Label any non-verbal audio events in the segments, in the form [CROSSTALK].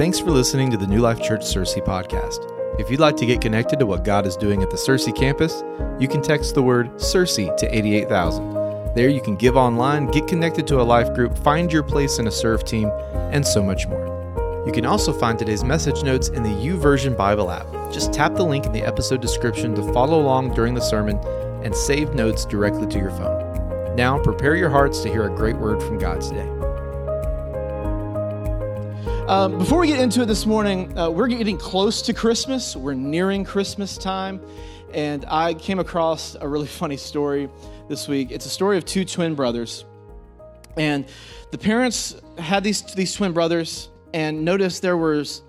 Thanks for listening to the New Life Church Searcy podcast. If you'd like to get connected to what God is doing at the Searcy campus, you can text the word Searcy to 88000. There you can give online, get connected to a life group, find your place in a serve team, and so much more. You can also find today's message notes in the YouVersion Bible app. Just tap the link in the episode description to follow along during the sermon and save notes directly to your phone. Now, prepare your hearts to hear a great word from God today. Um, before we get into it this morning, uh, we're getting close to Christmas. We're nearing Christmas time. And I came across a really [LAUGHS] funny story this week. It's a story of two twin brothers. And the parents had these, these twin brothers and noticed there was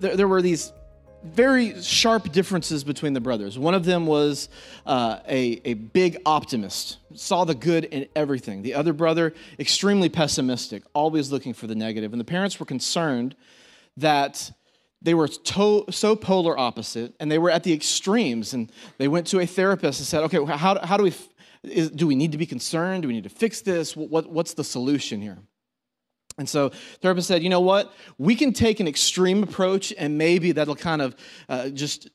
there, there were these very sharp differences between the brothers. One of them was uh, a, a big optimist, saw the good in everything. The other brother, extremely pessimistic, always looking for the negative. And the parents were concerned that they were to, so polar opposite and they were at the extremes. And they went to a therapist and said, okay, how, how do we, is, do we need to be concerned? Do we need to fix this? What, what's the solution here? And so therapist said, you know what? We can take an extreme approach and maybe that'll kind of uh, just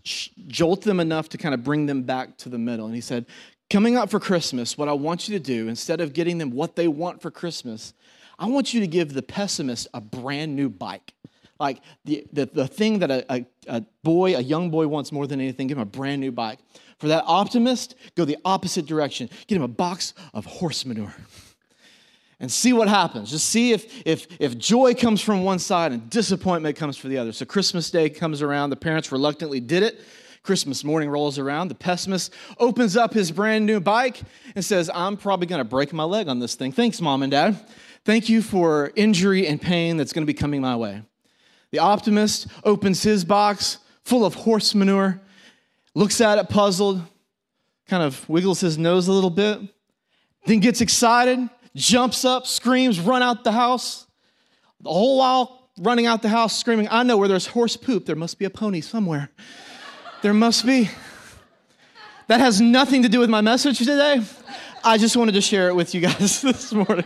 jolt them enough to kind of bring them back to the middle. And he said, coming up for Christmas, what I want you to do, instead of getting them what they want for Christmas, I want you to give the pessimist a brand new bike. Like the, the, the thing that a, a, a boy, a young boy wants more than anything, give him a brand new bike. For that optimist, go the opposite direction. Get him a box of horse manure and see what happens. Just see if, if, if joy comes from one side and disappointment comes from the other. So Christmas Day comes around. The parents reluctantly did it. Christmas morning rolls around. The pessimist opens up his brand new bike and says, I'm probably going to break my leg on this thing. Thanks, mom and dad. Thank you for injury and pain that's going to be coming my way. The optimist opens his box full of horse manure, looks at it puzzled, kind of wiggles his nose a little bit, then gets excited jumps up, screams, run out the house. The whole while running out the house, screaming, I know where there's horse poop, there must be a pony somewhere. there must be. That has nothing to do with my message today. I just wanted to share it with you guys [LAUGHS] this morning.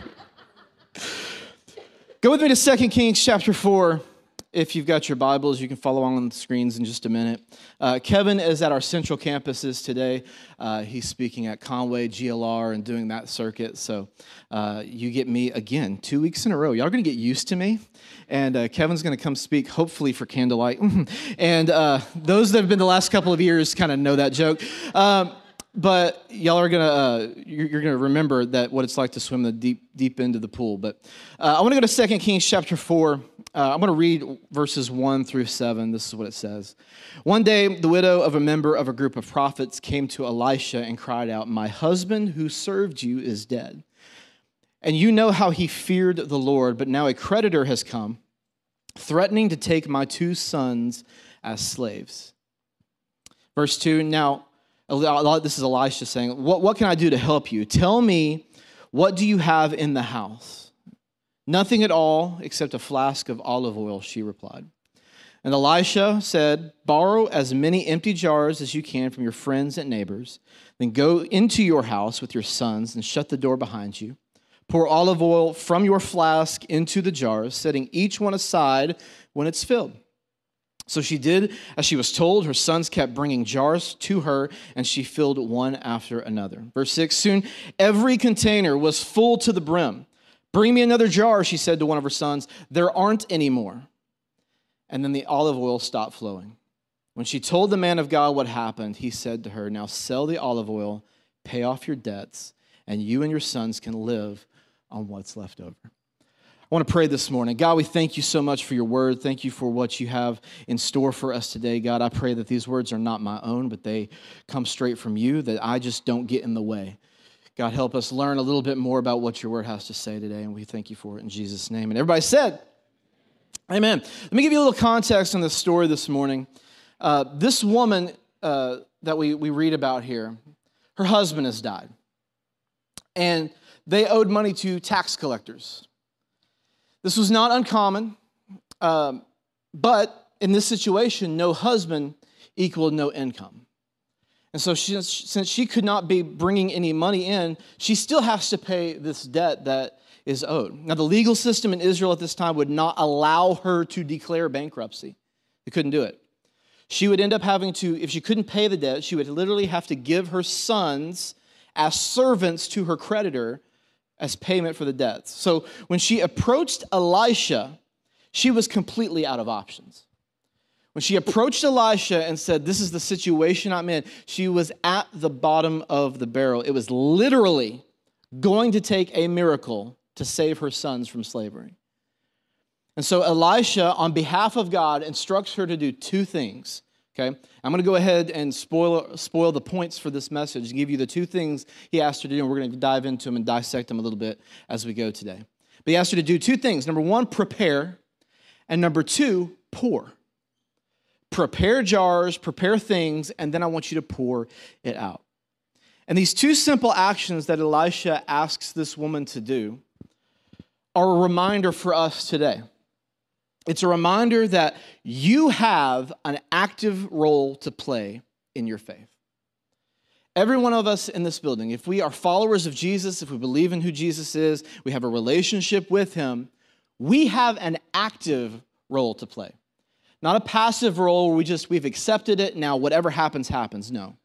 Go with me to 2 Kings chapter 4. If you've got your Bibles, you can follow along on the screens in just a minute. Uh, Kevin is at our central campuses today. Uh, he's speaking at Conway, GLR, and doing that circuit. So uh, you get me again two weeks in a row. Y'all are going to get used to me. And uh, Kevin's going to come speak, hopefully, for Candlelight. [LAUGHS] and uh, those that have been the last couple of years kind of know that joke. Um, but y'all are gonna uh, you're, gonna remember that what it's like to swim the deep deep end of the pool. But uh, I want to go to 2 Kings chapter four. Uh, I'm going to read verses 1 through 7. This is what it says. One day, the widow of a member of a group of prophets came to Elisha and cried out, My husband who served you is dead. And you know how he feared the Lord, but now a creditor has come, threatening to take my two sons as slaves. Verse 2 Now, this is Elisha saying, What, what can I do to help you? Tell me, what do you have in the house? Nothing at all except a flask of olive oil, she replied. And Elisha said, Borrow as many empty jars as you can from your friends and neighbors. Then go into your house with your sons and shut the door behind you. Pour olive oil from your flask into the jars, setting each one aside when it's filled. So she did as she was told. Her sons kept bringing jars to her, and she filled one after another. Verse 6 Soon every container was full to the brim. Bring me another jar, she said to one of her sons. There aren't any more. And then the olive oil stopped flowing. When she told the man of God what happened, he said to her, Now sell the olive oil, pay off your debts, and you and your sons can live on what's left over. I want to pray this morning. God, we thank you so much for your word. Thank you for what you have in store for us today. God, I pray that these words are not my own, but they come straight from you, that I just don't get in the way. God, help us learn a little bit more about what your word has to say today, and we thank you for it in Jesus' name. And everybody said, Amen. Let me give you a little context on this story this morning. Uh, this woman uh, that we, we read about here, her husband has died, and they owed money to tax collectors. This was not uncommon, um, but in this situation, no husband equaled no income. And so, she, since she could not be bringing any money in, she still has to pay this debt that is owed. Now, the legal system in Israel at this time would not allow her to declare bankruptcy. They couldn't do it. She would end up having to, if she couldn't pay the debt, she would literally have to give her sons as servants to her creditor as payment for the debts. So when she approached Elisha, she was completely out of options. When she approached Elisha and said, This is the situation I'm in, she was at the bottom of the barrel. It was literally going to take a miracle to save her sons from slavery. And so Elisha, on behalf of God, instructs her to do two things. Okay? I'm going to go ahead and spoil, spoil the points for this message and give you the two things he asked her to do, and we're going to dive into them and dissect them a little bit as we go today. But he asked her to do two things. Number one, prepare, and number two, pour. Prepare jars, prepare things, and then I want you to pour it out. And these two simple actions that Elisha asks this woman to do are a reminder for us today. It's a reminder that you have an active role to play in your faith. Every one of us in this building, if we are followers of Jesus, if we believe in who Jesus is, we have a relationship with him, we have an active role to play. Not a passive role where we just, we've accepted it, now whatever happens, happens. No.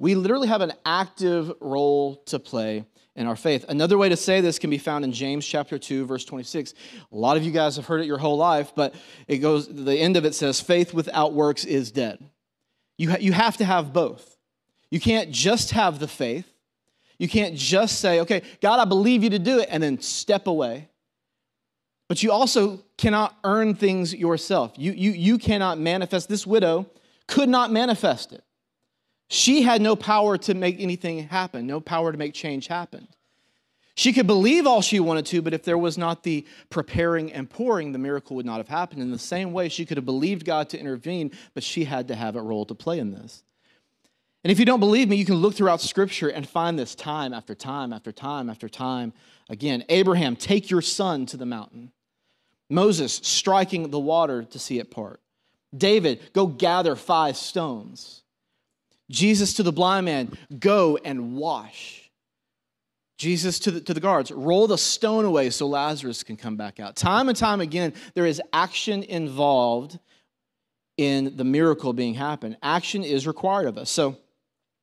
We literally have an active role to play in our faith. Another way to say this can be found in James chapter 2 verse 26. A lot of you guys have heard it your whole life, but it goes the end of it says faith without works is dead. You ha- you have to have both. You can't just have the faith. You can't just say, "Okay, God, I believe you to do it," and then step away. But you also cannot earn things yourself. You, you, you cannot manifest. This widow could not manifest it. She had no power to make anything happen, no power to make change happen. She could believe all she wanted to, but if there was not the preparing and pouring, the miracle would not have happened. In the same way, she could have believed God to intervene, but she had to have a role to play in this. And if you don't believe me, you can look throughout Scripture and find this time after time after time after time again. Abraham, take your son to the mountain. Moses, striking the water to see it part. David, go gather five stones. Jesus to the blind man, go and wash. Jesus to the, to the guards, roll the stone away so Lazarus can come back out. Time and time again, there is action involved in the miracle being happened. Action is required of us. So,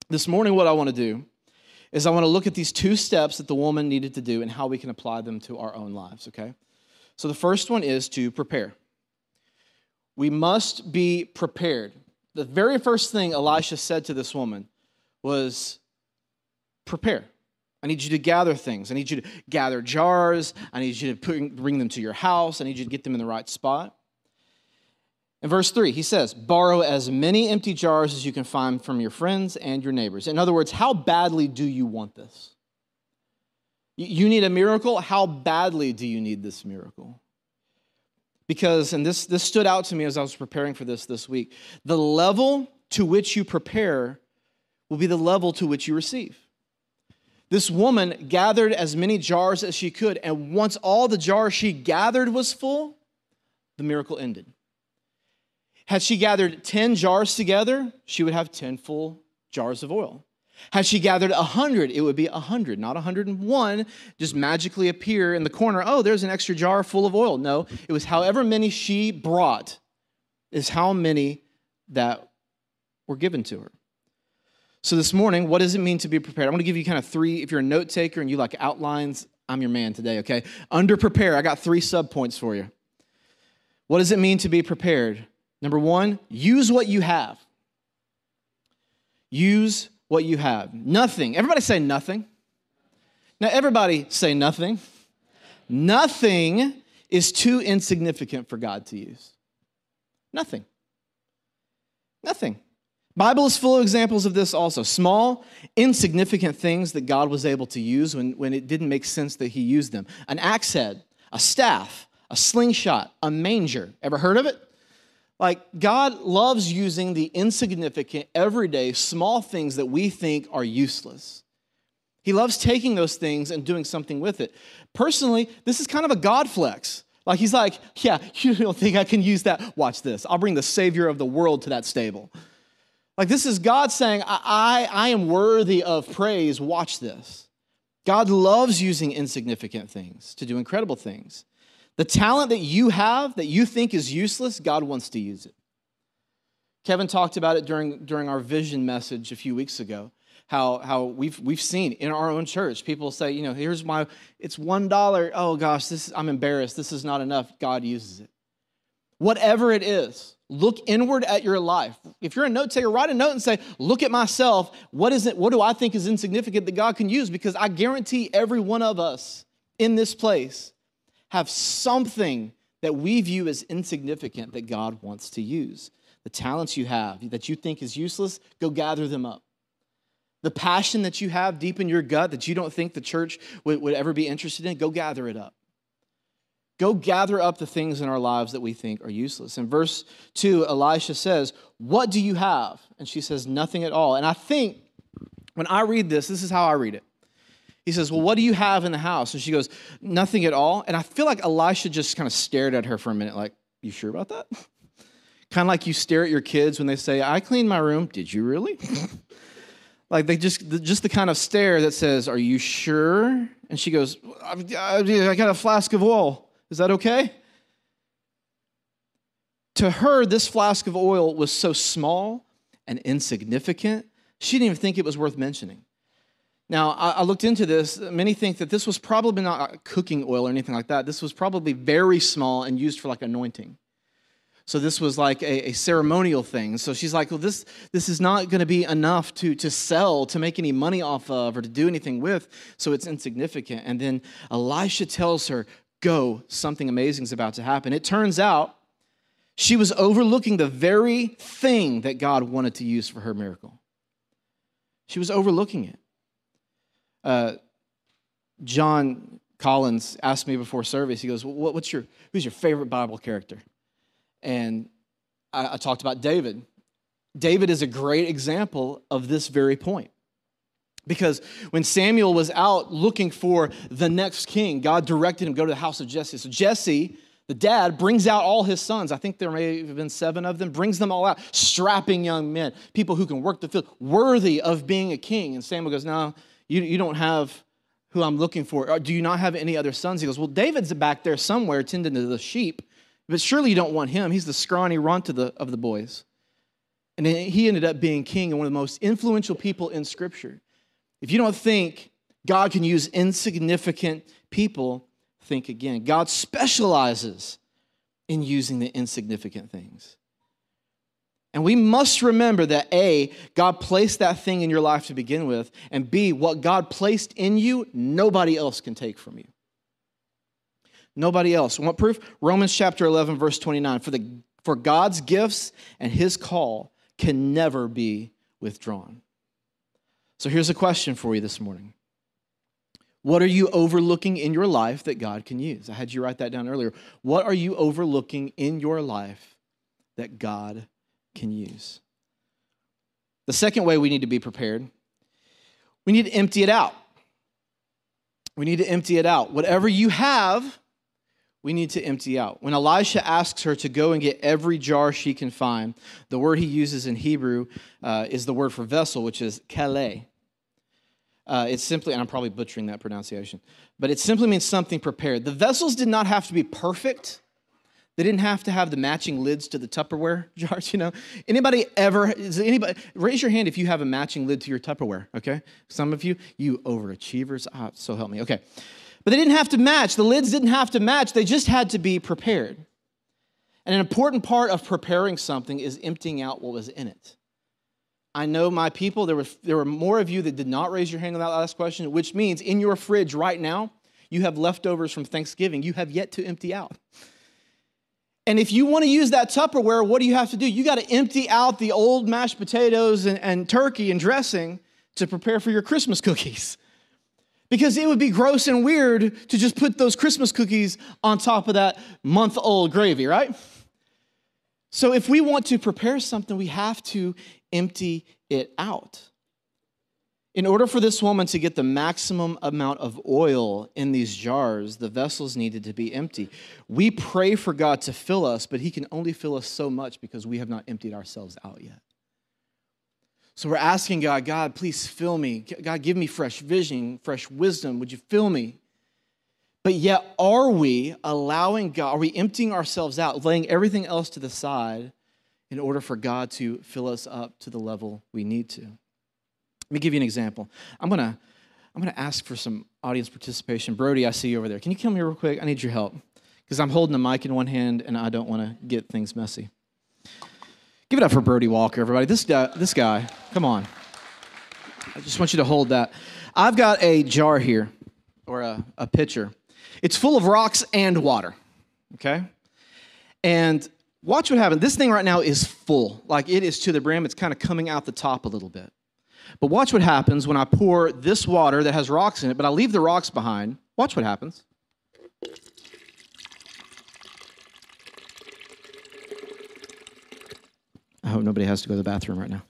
this morning, what I want to do is I want to look at these two steps that the woman needed to do and how we can apply them to our own lives, okay? So, the first one is to prepare. We must be prepared the very first thing Elisha said to this woman was, Prepare. I need you to gather things. I need you to gather jars. I need you to bring them to your house. I need you to get them in the right spot. In verse 3, he says, Borrow as many empty jars as you can find from your friends and your neighbors. In other words, how badly do you want this? You need a miracle? How badly do you need this miracle? because, and this, this stood out to me as I was preparing for this this week, the level to which you prepare will be the level to which you receive. This woman gathered as many jars as she could, and once all the jars she gathered was full, the miracle ended. Had she gathered 10 jars together, she would have 10 full jars of oil. Had she gathered a hundred, it would be a hundred, not a hundred and one, just magically appear in the corner. Oh, there's an extra jar full of oil. No, it was however many she brought, is how many that were given to her. So this morning, what does it mean to be prepared? I'm going to give you kind of three. If you're a note taker and you like outlines, I'm your man today, okay? Under prepare, I got three sub points for you. What does it mean to be prepared? Number one, use what you have. Use what you have. Nothing. Everybody say nothing. Now, everybody say nothing. Nothing is too insignificant for God to use. Nothing. Nothing. Bible is full of examples of this also. Small, insignificant things that God was able to use when, when it didn't make sense that he used them. An axe head, a staff, a slingshot, a manger. Ever heard of it? Like, God loves using the insignificant, everyday, small things that we think are useless. He loves taking those things and doing something with it. Personally, this is kind of a God flex. Like, he's like, yeah, [LAUGHS] you don't think I can use that? Watch this. I'll bring the Savior of the world to that stable. Like, this is God saying, I, I, I am worthy of praise. Watch this. God loves using insignificant things to do incredible things. The talent that you have that you think is useless, God wants to use it. Kevin talked about it during, during our vision message a few weeks ago. How, how we've, we've seen in our own church, people say, you know, here's my, it's $1. Oh gosh, this, I'm embarrassed. This is not enough. God uses it. Whatever it is, look inward at your life. If you're a note taker, write a note and say, look at myself. What is it? What do I think is insignificant that God can use? Because I guarantee every one of us in this place have something that we view as insignificant that God wants to use. The talents you have that you think is useless, go gather them up. The passion that you have deep in your gut that you don't think the church would, would ever be interested in, go gather it up. Go gather up the things in our lives that we think are useless. In verse 2, Elisha says, What do you have? And she says, Nothing at all. And I think when I read this, this is how I read it. He says, Well, what do you have in the house? And she goes, Nothing at all. And I feel like Elisha just kind of stared at her for a minute, like, You sure about that? [LAUGHS] kind of like you stare at your kids when they say, I cleaned my room. Did you really? [LAUGHS] like they just, just the kind of stare that says, Are you sure? And she goes, I got a flask of oil. Is that okay? To her, this flask of oil was so small and insignificant, she didn't even think it was worth mentioning. Now, I, looked into this. Many think that this was probably not cooking oil or anything like that. This was probably very small and used for like anointing. So this was like a, a ceremonial thing. So she's like, well, this, this is not going to be enough to, to sell, to make any money off of, or to do anything with. So it's insignificant. And then Elisha tells her, go, something amazing is about to happen. It turns out she was overlooking the very thing that God wanted to use for her miracle. She was overlooking it. Uh, John Collins asked me before service, he goes, What's your, Who's your favorite Bible character? And I, I talked about David. David is a great example of this very point. Because when Samuel was out looking for the next king, God directed him to go to the house of Jesse. So Jesse, the dad, brings out all his sons. I think there may have been seven of them, brings them all out, strapping young men, people who can work the field, worthy of being a king. And Samuel goes, No, you, you don't have who I'm looking for. Uh, do you not have any other sons? He goes, Well, David's back there somewhere tending to the sheep, but surely you don't want him. He's the scrawny runt of the, of the boys. And he ended up being king and one of the most influential people in Scripture. If you don't think God can use insignificant people, think again. God specializes in using the insignificant things. And we must remember that A, God placed that thing in your life to begin with, and B, what God placed in you, nobody else can take from you. Nobody else. Want proof? Romans chapter 11, verse 29. For, the, for God's gifts and his call can never be withdrawn. So here's a question for you this morning What are you overlooking in your life that God can use? I had you write that down earlier. What are you overlooking in your life that God can use? The second way we need to be prepared, we need to empty it out. We need to empty it out. Whatever you have, we need to empty out. When Elisha asks her to go and get every jar she can find, the word he uses in Hebrew uh, is the word for vessel, which is kale. Uh, it's simply, and I'm probably butchering that pronunciation, but it simply means something prepared. The vessels did not have to be perfect. They didn't have to have the matching lids to the Tupperware [LAUGHS] jars, you know. Anybody ever, is anybody, raise your hand if you have a matching lid to your Tupperware, okay? Some of you, you overachievers, ah, so help me, okay. But they didn't have to match. The lids didn't have to match. They just had to be prepared. And an important part of preparing something is emptying out what was in it. I know my people, there were, there were more of you that did not raise your hand on that last question, which means in your fridge right now, you have leftovers from Thanksgiving you have yet to empty out. And if you want to use that Tupperware, what do you have to do? You got to empty out the old mashed potatoes and, and turkey and dressing to prepare for your Christmas cookies. Because it would be gross and weird to just put those Christmas cookies on top of that month old gravy, right? So if we want to prepare something, we have to empty it out. In order for this woman to get the maximum amount of oil in these jars, the vessels needed to be empty. We pray for God to fill us, but He can only fill us so much because we have not emptied ourselves out yet. So we're asking God, God, please fill me. God, give me fresh vision, fresh wisdom. Would you fill me? But yet, are we allowing God, are we emptying ourselves out, laying everything else to the side in order for God to fill us up to the level we need to? Let me give you an example. I'm gonna, I'm gonna ask for some audience participation. Brody, I see you over there. Can you come here real quick? I need your help because I'm holding the mic in one hand and I don't want to get things messy. Give it up for Brody Walker, everybody. This guy, this guy, come on. I just want you to hold that. I've got a jar here, or a, a pitcher. It's full of rocks and water, okay? And watch what happens. This thing right now is full. Like it is to the brim. It's kind of coming out the top a little bit. But watch what happens when I pour this water that has rocks in it, but I leave the rocks behind. Watch what happens. I hope nobody has to go to the bathroom right now.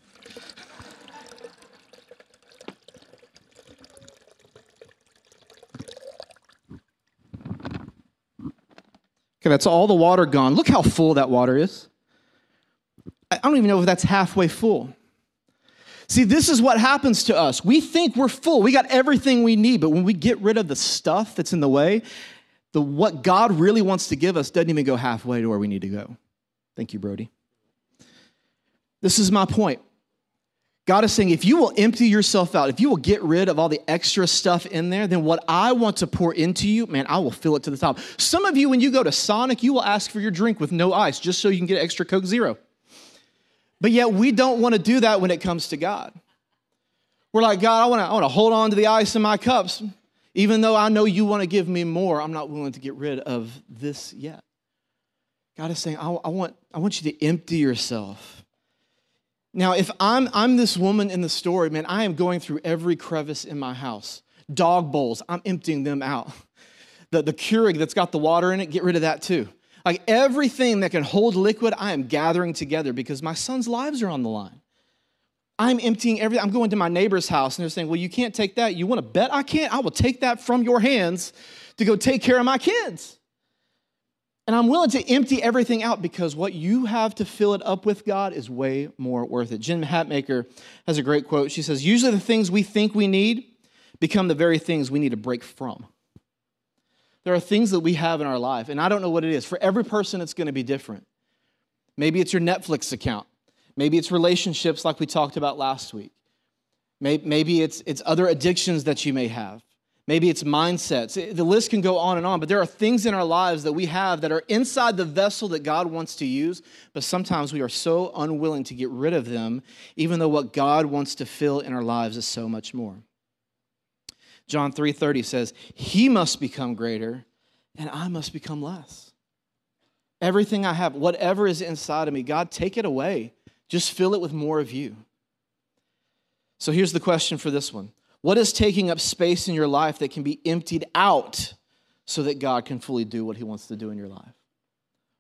Okay, that's all the water gone. Look how full that water is. I don't even know if that's halfway full. See, this is what happens to us. We think we're full. We got everything we need, but when we get rid of the stuff that's in the way, the what God really wants to give us doesn't even go halfway to where we need to go. Thank you, Brody. This is my point. God is saying, if you will empty yourself out, if you will get rid of all the extra stuff in there, then what I want to pour into you, man, I will fill it to the top. Some of you, when you go to Sonic, you will ask for your drink with no ice just so you can get extra Coke Zero. But yet, we don't want to do that when it comes to God. We're like, God, I want to, I want to hold on to the ice in my cups. Even though I know you want to give me more, I'm not willing to get rid of this yet. God is saying, I, I want, I want you to empty yourself now, if I'm, I'm this woman in the story, man, I am going through every crevice in my house. Dog bowls, I'm emptying them out. The, the Keurig that's got the water in it, get rid of that too. Like everything that can hold liquid, I am gathering together because my son's lives are on the line. I'm emptying everything. I'm going to my neighbor's house and they're saying, Well, you can't take that. You want to bet I can't? I will take that from your hands to go take care of my kids. And I'm willing to empty everything out because what you have to fill it up with, God, is way more worth it. Jen Hatmaker has a great quote. She says, Usually the things we think we need become the very things we need to break from. There are things that we have in our life, and I don't know what it is. For every person, it's going to be different. Maybe it's your Netflix account, maybe it's relationships like we talked about last week, maybe it's, it's other addictions that you may have. Maybe it's mindsets. The list can go on and on, but there are things in our lives that we have that are inside the vessel that God wants to use, but sometimes we are so unwilling to get rid of them, even though what God wants to fill in our lives is so much more. John 3:30 says, "He must become greater, and I must become less." Everything I have, whatever is inside of me, God, take it away. Just fill it with more of you. So here's the question for this one. What is taking up space in your life that can be emptied out so that God can fully do what He wants to do in your life?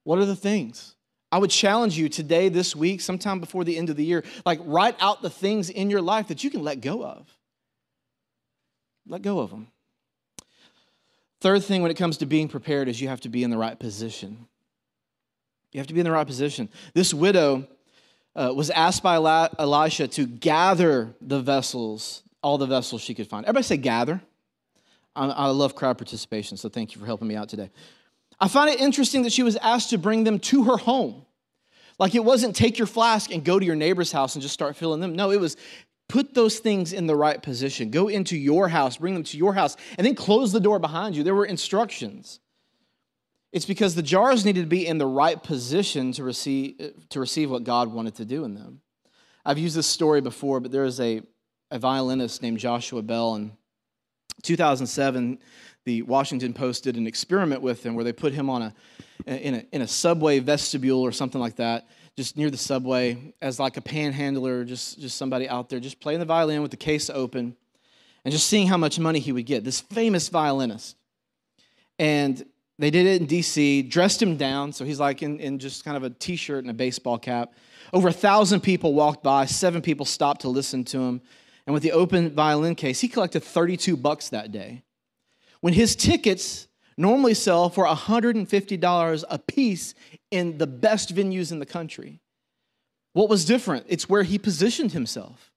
What are the things? I would challenge you today, this week, sometime before the end of the year, like write out the things in your life that you can let go of. Let go of them. Third thing when it comes to being prepared is you have to be in the right position. You have to be in the right position. This widow uh, was asked by Elisha to gather the vessels all the vessels she could find. Everybody say gather. I, I love crowd participation, so thank you for helping me out today. I find it interesting that she was asked to bring them to her home. Like it wasn't take your flask and go to your neighbor's house and just start filling them. No, it was put those things in the right position. Go into your house, bring them to your house, and then close the door behind you. There were instructions. It's because the jars needed to be in the right position to receive, to receive what God wanted to do in them. I've used this story before, but there is a a violinist named Joshua Bell. In 2007, the Washington Post did an experiment with him where they put him on a in a, in a subway vestibule or something like that, just near the subway, as like a panhandler, just, just somebody out there, just playing the violin with the case open and just seeing how much money he would get. This famous violinist. And they did it in DC, dressed him down, so he's like in, in just kind of a t shirt and a baseball cap. Over a thousand people walked by, seven people stopped to listen to him. And with the open violin case, he collected 32 bucks that day. When his tickets normally sell for $150 a piece in the best venues in the country. What was different? It's where he positioned himself.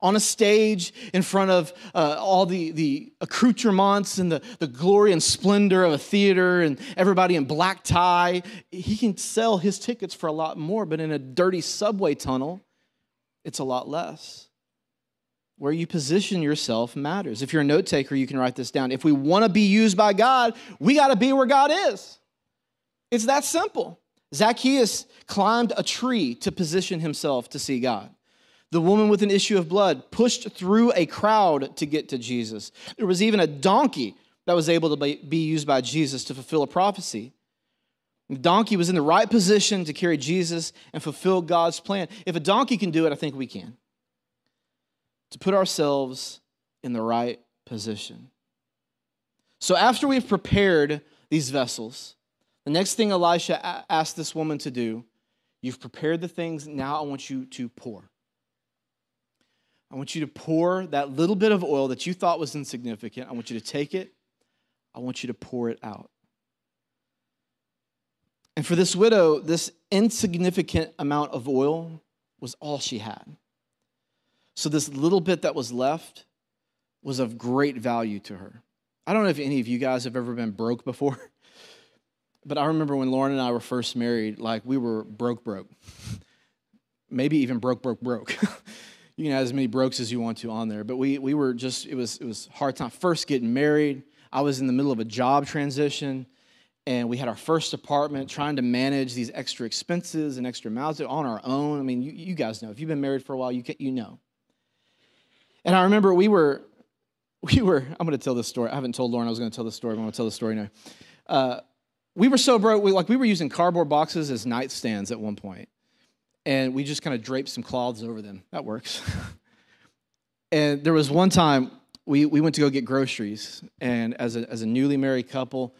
on a stage in front of uh, all the, the accoutrements and the, the glory and splendor of a theater and everybody in black tie. He can sell his tickets for a lot more, but in a dirty subway tunnel, it's a lot less. Where you position yourself matters. If you're a note taker, you can write this down. If we want to be used by God, we got to be where God is. It's that simple. Zacchaeus climbed a tree to position himself to see God. The woman with an issue of blood pushed through a crowd to get to Jesus. There was even a donkey that was able to be used by Jesus to fulfill a prophecy. The donkey was in the right position to carry Jesus and fulfill God's plan. If a donkey can do it, I think we can. To put ourselves in the right position. So after we've prepared these vessels, the next thing Elisha asked this woman to do, you've prepared the things, now I want you to pour. I want you to pour that little bit of oil that you thought was insignificant. I want you to take it. I want you to pour it out. And for this widow, this insignificant amount of oil was all she had. So, this little bit that was left was of great value to her. I don't know if any of you guys have ever been broke before, [LAUGHS] but I remember when Lauren and I were first married, like we were broke, broke. [LAUGHS] Maybe even broke, broke, broke. [LAUGHS] you can have as many brokes as you want to on there. But we, we were just, it was, it was hard time. First getting married, I was in the middle of a job transition, and we had our first apartment trying to manage these extra expenses and extra mouths on our own. I mean, you, you guys know. If you've been married for a while, you, you know. And I remember we were, we were, I'm going to tell this story. I haven't told Lauren I was going to tell this story, but I'm going to tell the story now. Uh, we were so broke, we, like we were using cardboard boxes as nightstands at one point and we just kind of draped some cloths over them. That works. [LAUGHS] and there was one time we, we went to go get groceries, and as a, as a newly married couple,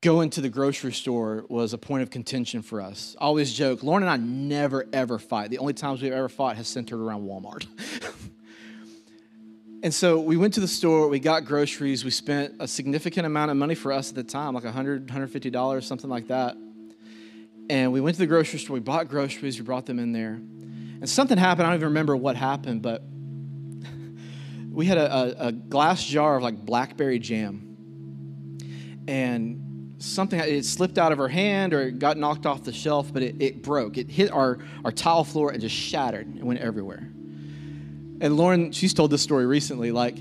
going to the grocery store was a point of contention for us. Always joke, Lauren and I never ever fight. The only times we've ever fought has centered around Walmart. [LAUGHS] and so we went to the store, we got groceries, we spent a significant amount of money for us at the time, like $100, $150, something like that. And we went to the grocery store, we bought groceries, we brought them in there. And something happened, I don't even remember what happened, but [LAUGHS] we had a, a, a glass jar of like blackberry jam. And something, it slipped out of her hand or it got knocked off the shelf, but it, it broke. It hit our, our tile floor and just shattered. It went everywhere. And Lauren, she's told this story recently. Like,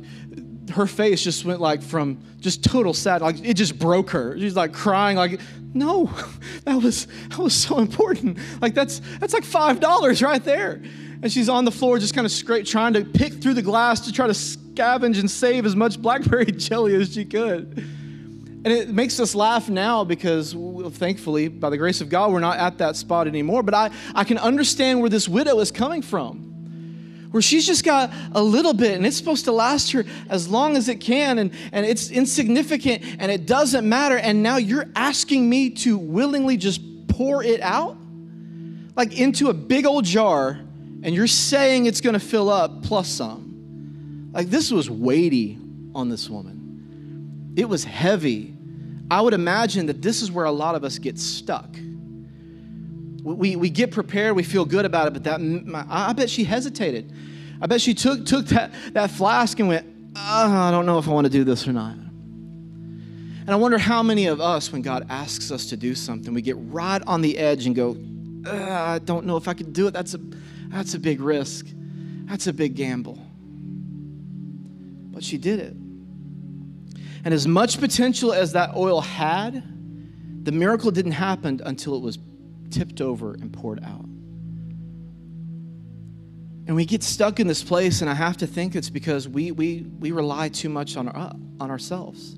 her face just went like from just total sad, like it just broke her. She's like crying, like, no, [LAUGHS] that was that was so important. Like that's that's like five dollars right there. And she's on the floor just kind of scrape, trying to pick through the glass to try to scavenge and save as much blackberry [LAUGHS] jelly as she could. And it makes us laugh now because thankfully, by the grace of God, we're not at that spot anymore. But I, I can understand where this widow is coming from where she's just got a little bit and it's supposed to last her as long as it can and, and it's insignificant and it doesn't matter. And now you're asking me to willingly just pour it out like into a big old jar and you're saying it's going to fill up plus some. Like this was weighty on this woman, it was heavy. I would imagine that this is where a lot of us get stuck we, we get prepared, we feel good about it, but that I bet she hesitated. I bet she took, took that, that flask and went, oh, I don't know if I want to do this or not. And I wonder how many of us, when God asks us to do something, we get right on the edge and go, uh, I don't know if I could do it. That's a, that's a big risk. That's a big gamble. But she did it. And as much potential as that oil had, the miracle didn't happen until it was tipped over and poured out. And we get stuck in this place, and I have to think it's because we, we, we rely too much on, our, on ourselves.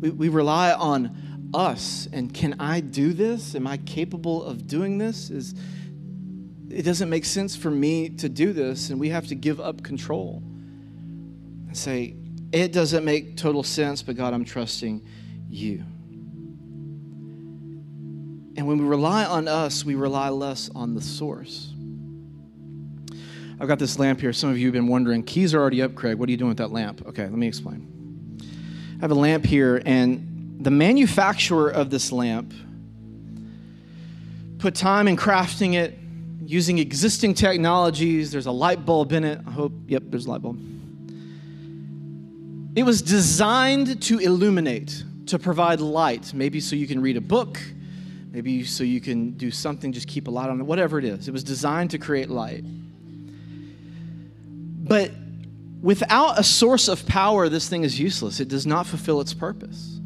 We, we rely on us. And can I do this? Am I capable of doing this? Is, it doesn't make sense for me to do this, and we have to give up control and say, It doesn't make total sense, but God, I'm trusting you. And when we rely on us, we rely less on the source. I've got this lamp here. Some of you have been wondering, keys are already up, Craig. What are you doing with that lamp? Okay, let me explain. I have a lamp here, and the manufacturer of this lamp put time in crafting it, using existing technologies. There's a light bulb in it. I hope, yep, there's a light bulb. It was designed to illuminate, to provide light, maybe so you can read a book, maybe so you can do something, just keep a light on it, whatever it is. It was designed to create light. But without a source of power, this thing is useless. It does not fulfill its purpose.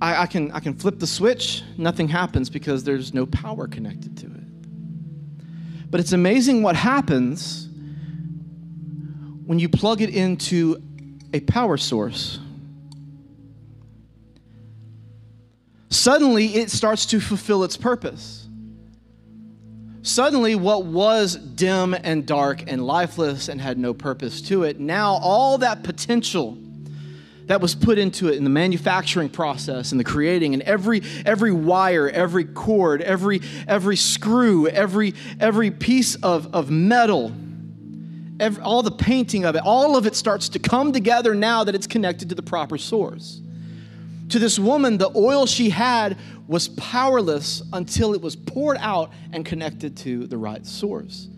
I, I, can, I can flip the switch, nothing happens because there's no power connected to it. But it's amazing what happens when you plug it into a power source. Suddenly, it starts to fulfill its purpose. Suddenly, what was dim and dark and lifeless and had no purpose to it, now all that potential that was put into it in the manufacturing process and the creating and every every wire every cord every every screw every every piece of, of metal every, all the painting of it all of it starts to come together now that it's connected to the proper source to this woman the oil she had was powerless until it was poured out and connected to the right source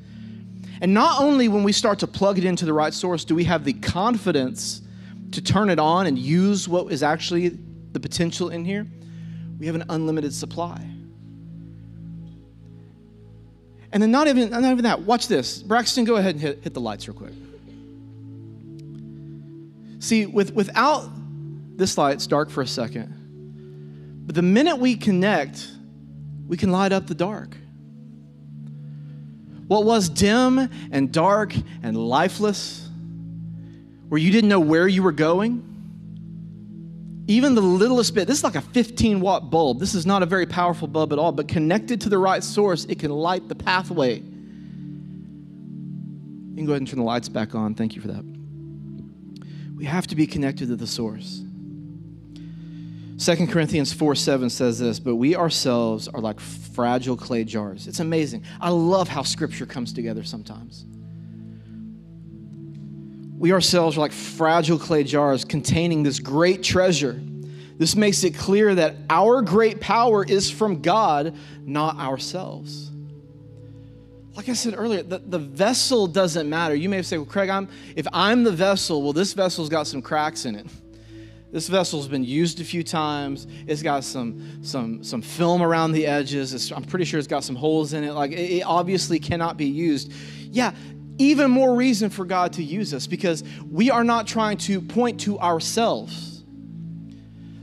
and not only when we start to plug it into the right source do we have the confidence to turn it on and use what is actually the potential in here, we have an unlimited supply. And then not even, not even that. Watch this. Braxton, go ahead and hit, hit the lights real quick. See, with, without this light, it's dark for a second. But the minute we connect, we can light up the dark. What was dim and dark and lifeless where you didn't know where you were going, even the littlest bit, this is like a 15 watt bulb. This is not a very powerful bulb at all, but connected to the right source, it can light the pathway. You can go ahead and turn the lights back on. Thank you for that. We have to be connected to the source. 2 Corinthians 4 7 says this, but we ourselves are like fragile clay jars. It's amazing. I love how scripture comes together sometimes we ourselves are like fragile clay jars containing this great treasure. This makes it clear that our great power is from God, not ourselves. Like I said earlier, the, the vessel doesn't matter. You may say, well, Craig, I'm, if I'm the vessel, well, this vessel's got some cracks in it. [LAUGHS] This vessel's been used a few times. It's got some, some, some film around the edges. It's, I'm pretty sure it's got some holes in it. Like, it, it obviously cannot be used. Yeah, even more reason for God to use us because we are not trying to point to ourselves.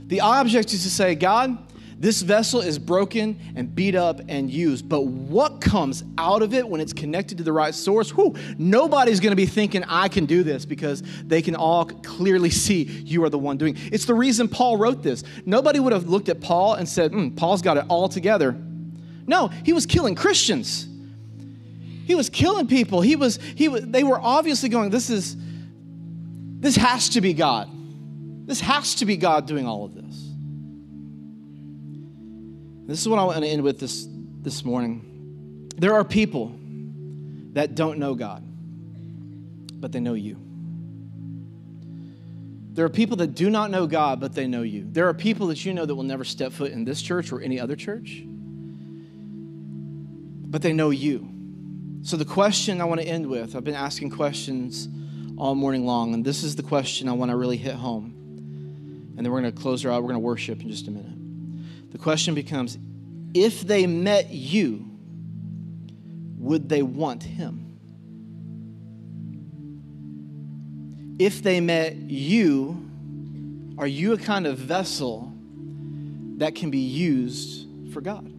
The object is to say, God, this vessel is broken and beat up and used, but what comes out of it when it's connected to the right source? Whew, nobody's going to be thinking I can do this because they can all clearly see you are the one doing. It's the reason Paul wrote this. Nobody would have looked at Paul and said, mm, "Paul's got it all together." No, he was killing Christians. He was killing people. He was, he was, they were obviously going, this is, this has to be God. This has to be God doing all of this. This is what I want to end with this, this morning. There are people that don't know God, but they know you. There are people that do not know God, but they know you. There are people that you know that will never step foot in this church or any other church, but they know you. So, the question I want to end with I've been asking questions all morning long, and this is the question I want to really hit home. And then we're going to close our out. We're going to worship in just a minute. The question becomes if they met you, would they want him? If they met you, are you a kind of vessel that can be used for God?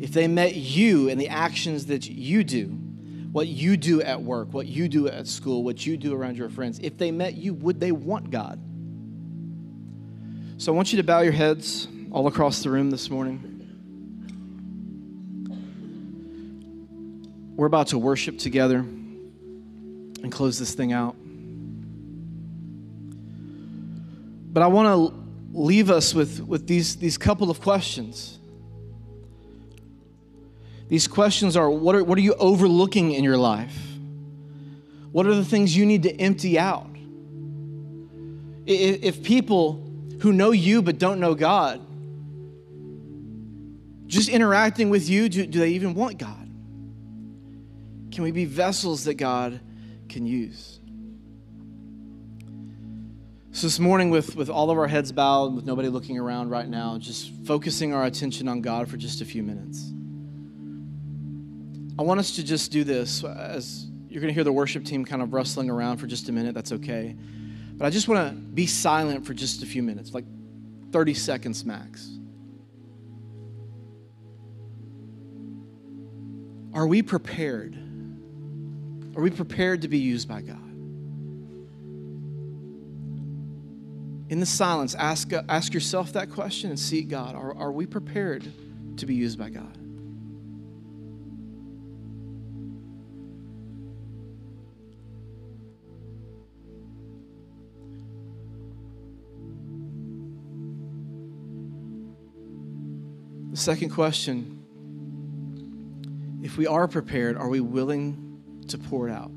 if they met you and the actions that you do, what you do at work, what you do at school, what you do around your friends, if they met you, would they want God? So I want you to bow your heads all across the room this morning. We're about to worship together and close this thing out. But I want to leave us with, with these, these couple of questions. These questions are what, are what are you overlooking in your life? What are the things you need to empty out? If people who know you but don't know God just interacting with you, do, do they even want God? Can we be vessels that God can use? So, this morning, with, with all of our heads bowed, with nobody looking around right now, just focusing our attention on God for just a few minutes. I want us to just do this as you're going to hear the worship team kind of rustling around for just a minute. That's okay. But I just want to be silent for just a few minutes, like 30 seconds max. Are we prepared? Are we prepared to be used by God? in the silence, ask, ask yourself that question and seek God. Are, are we prepared to be used by God? The second question if we are prepared, are we willing to pour it out?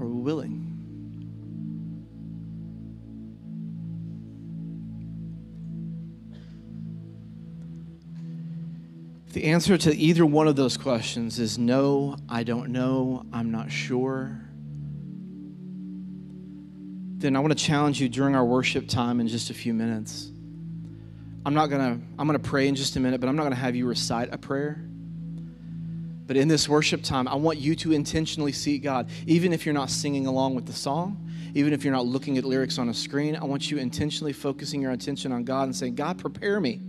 Are we willing. The answer to either one of those questions is no, I don't know, I'm not sure, then I want to challenge you during our worship time in just a few minutes. I'm not going to I'm going to pray in just a minute, but I'm not going to have you recite a prayer. But in this worship time, I want you to intentionally seek God. Even if you're not singing along with the song, even if you're not looking at lyrics on a screen, I want you intentionally focusing your attention on God and saying, God, prepare me.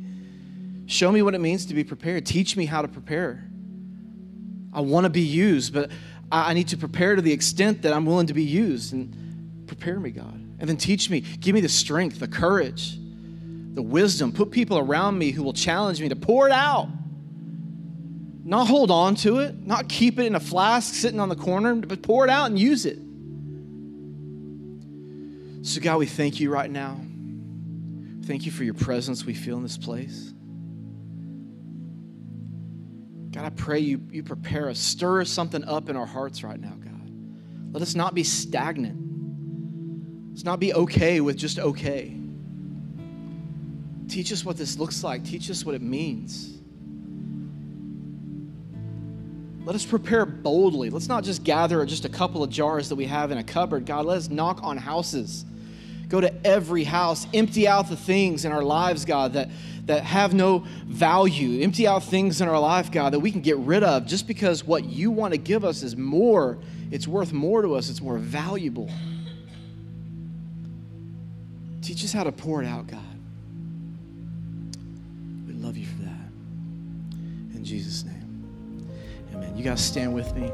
Show me what it means to be prepared. Teach me how to prepare. I want to be used, but I need to prepare to the extent that I'm willing to be used. And prepare me, God. And then teach me, give me the strength, the courage, the wisdom. Put people around me who will challenge me to pour it out not hold on to it, not keep it in a flask sitting on the corner, but pour it out and use it. So, God, we thank you right now. Thank you for your presence we feel in this place. God, I pray you, you prepare us, stir something up in our hearts right now, God. Let us not be stagnant. Let's not be okay with just okay. Teach us what this looks like, teach us what it means. Let us prepare boldly. Let's not just gather just a couple of jars that we have in a cupboard. God, let us knock on houses. Go to every house. Empty out the things in our lives, God, that, that have no value. Empty out things in our life, God, that we can get rid of just because what you want to give us is more. It's worth more to us, it's more valuable. Teach us how to pour it out, God. Jesus' name. Amen. You guys stand with me.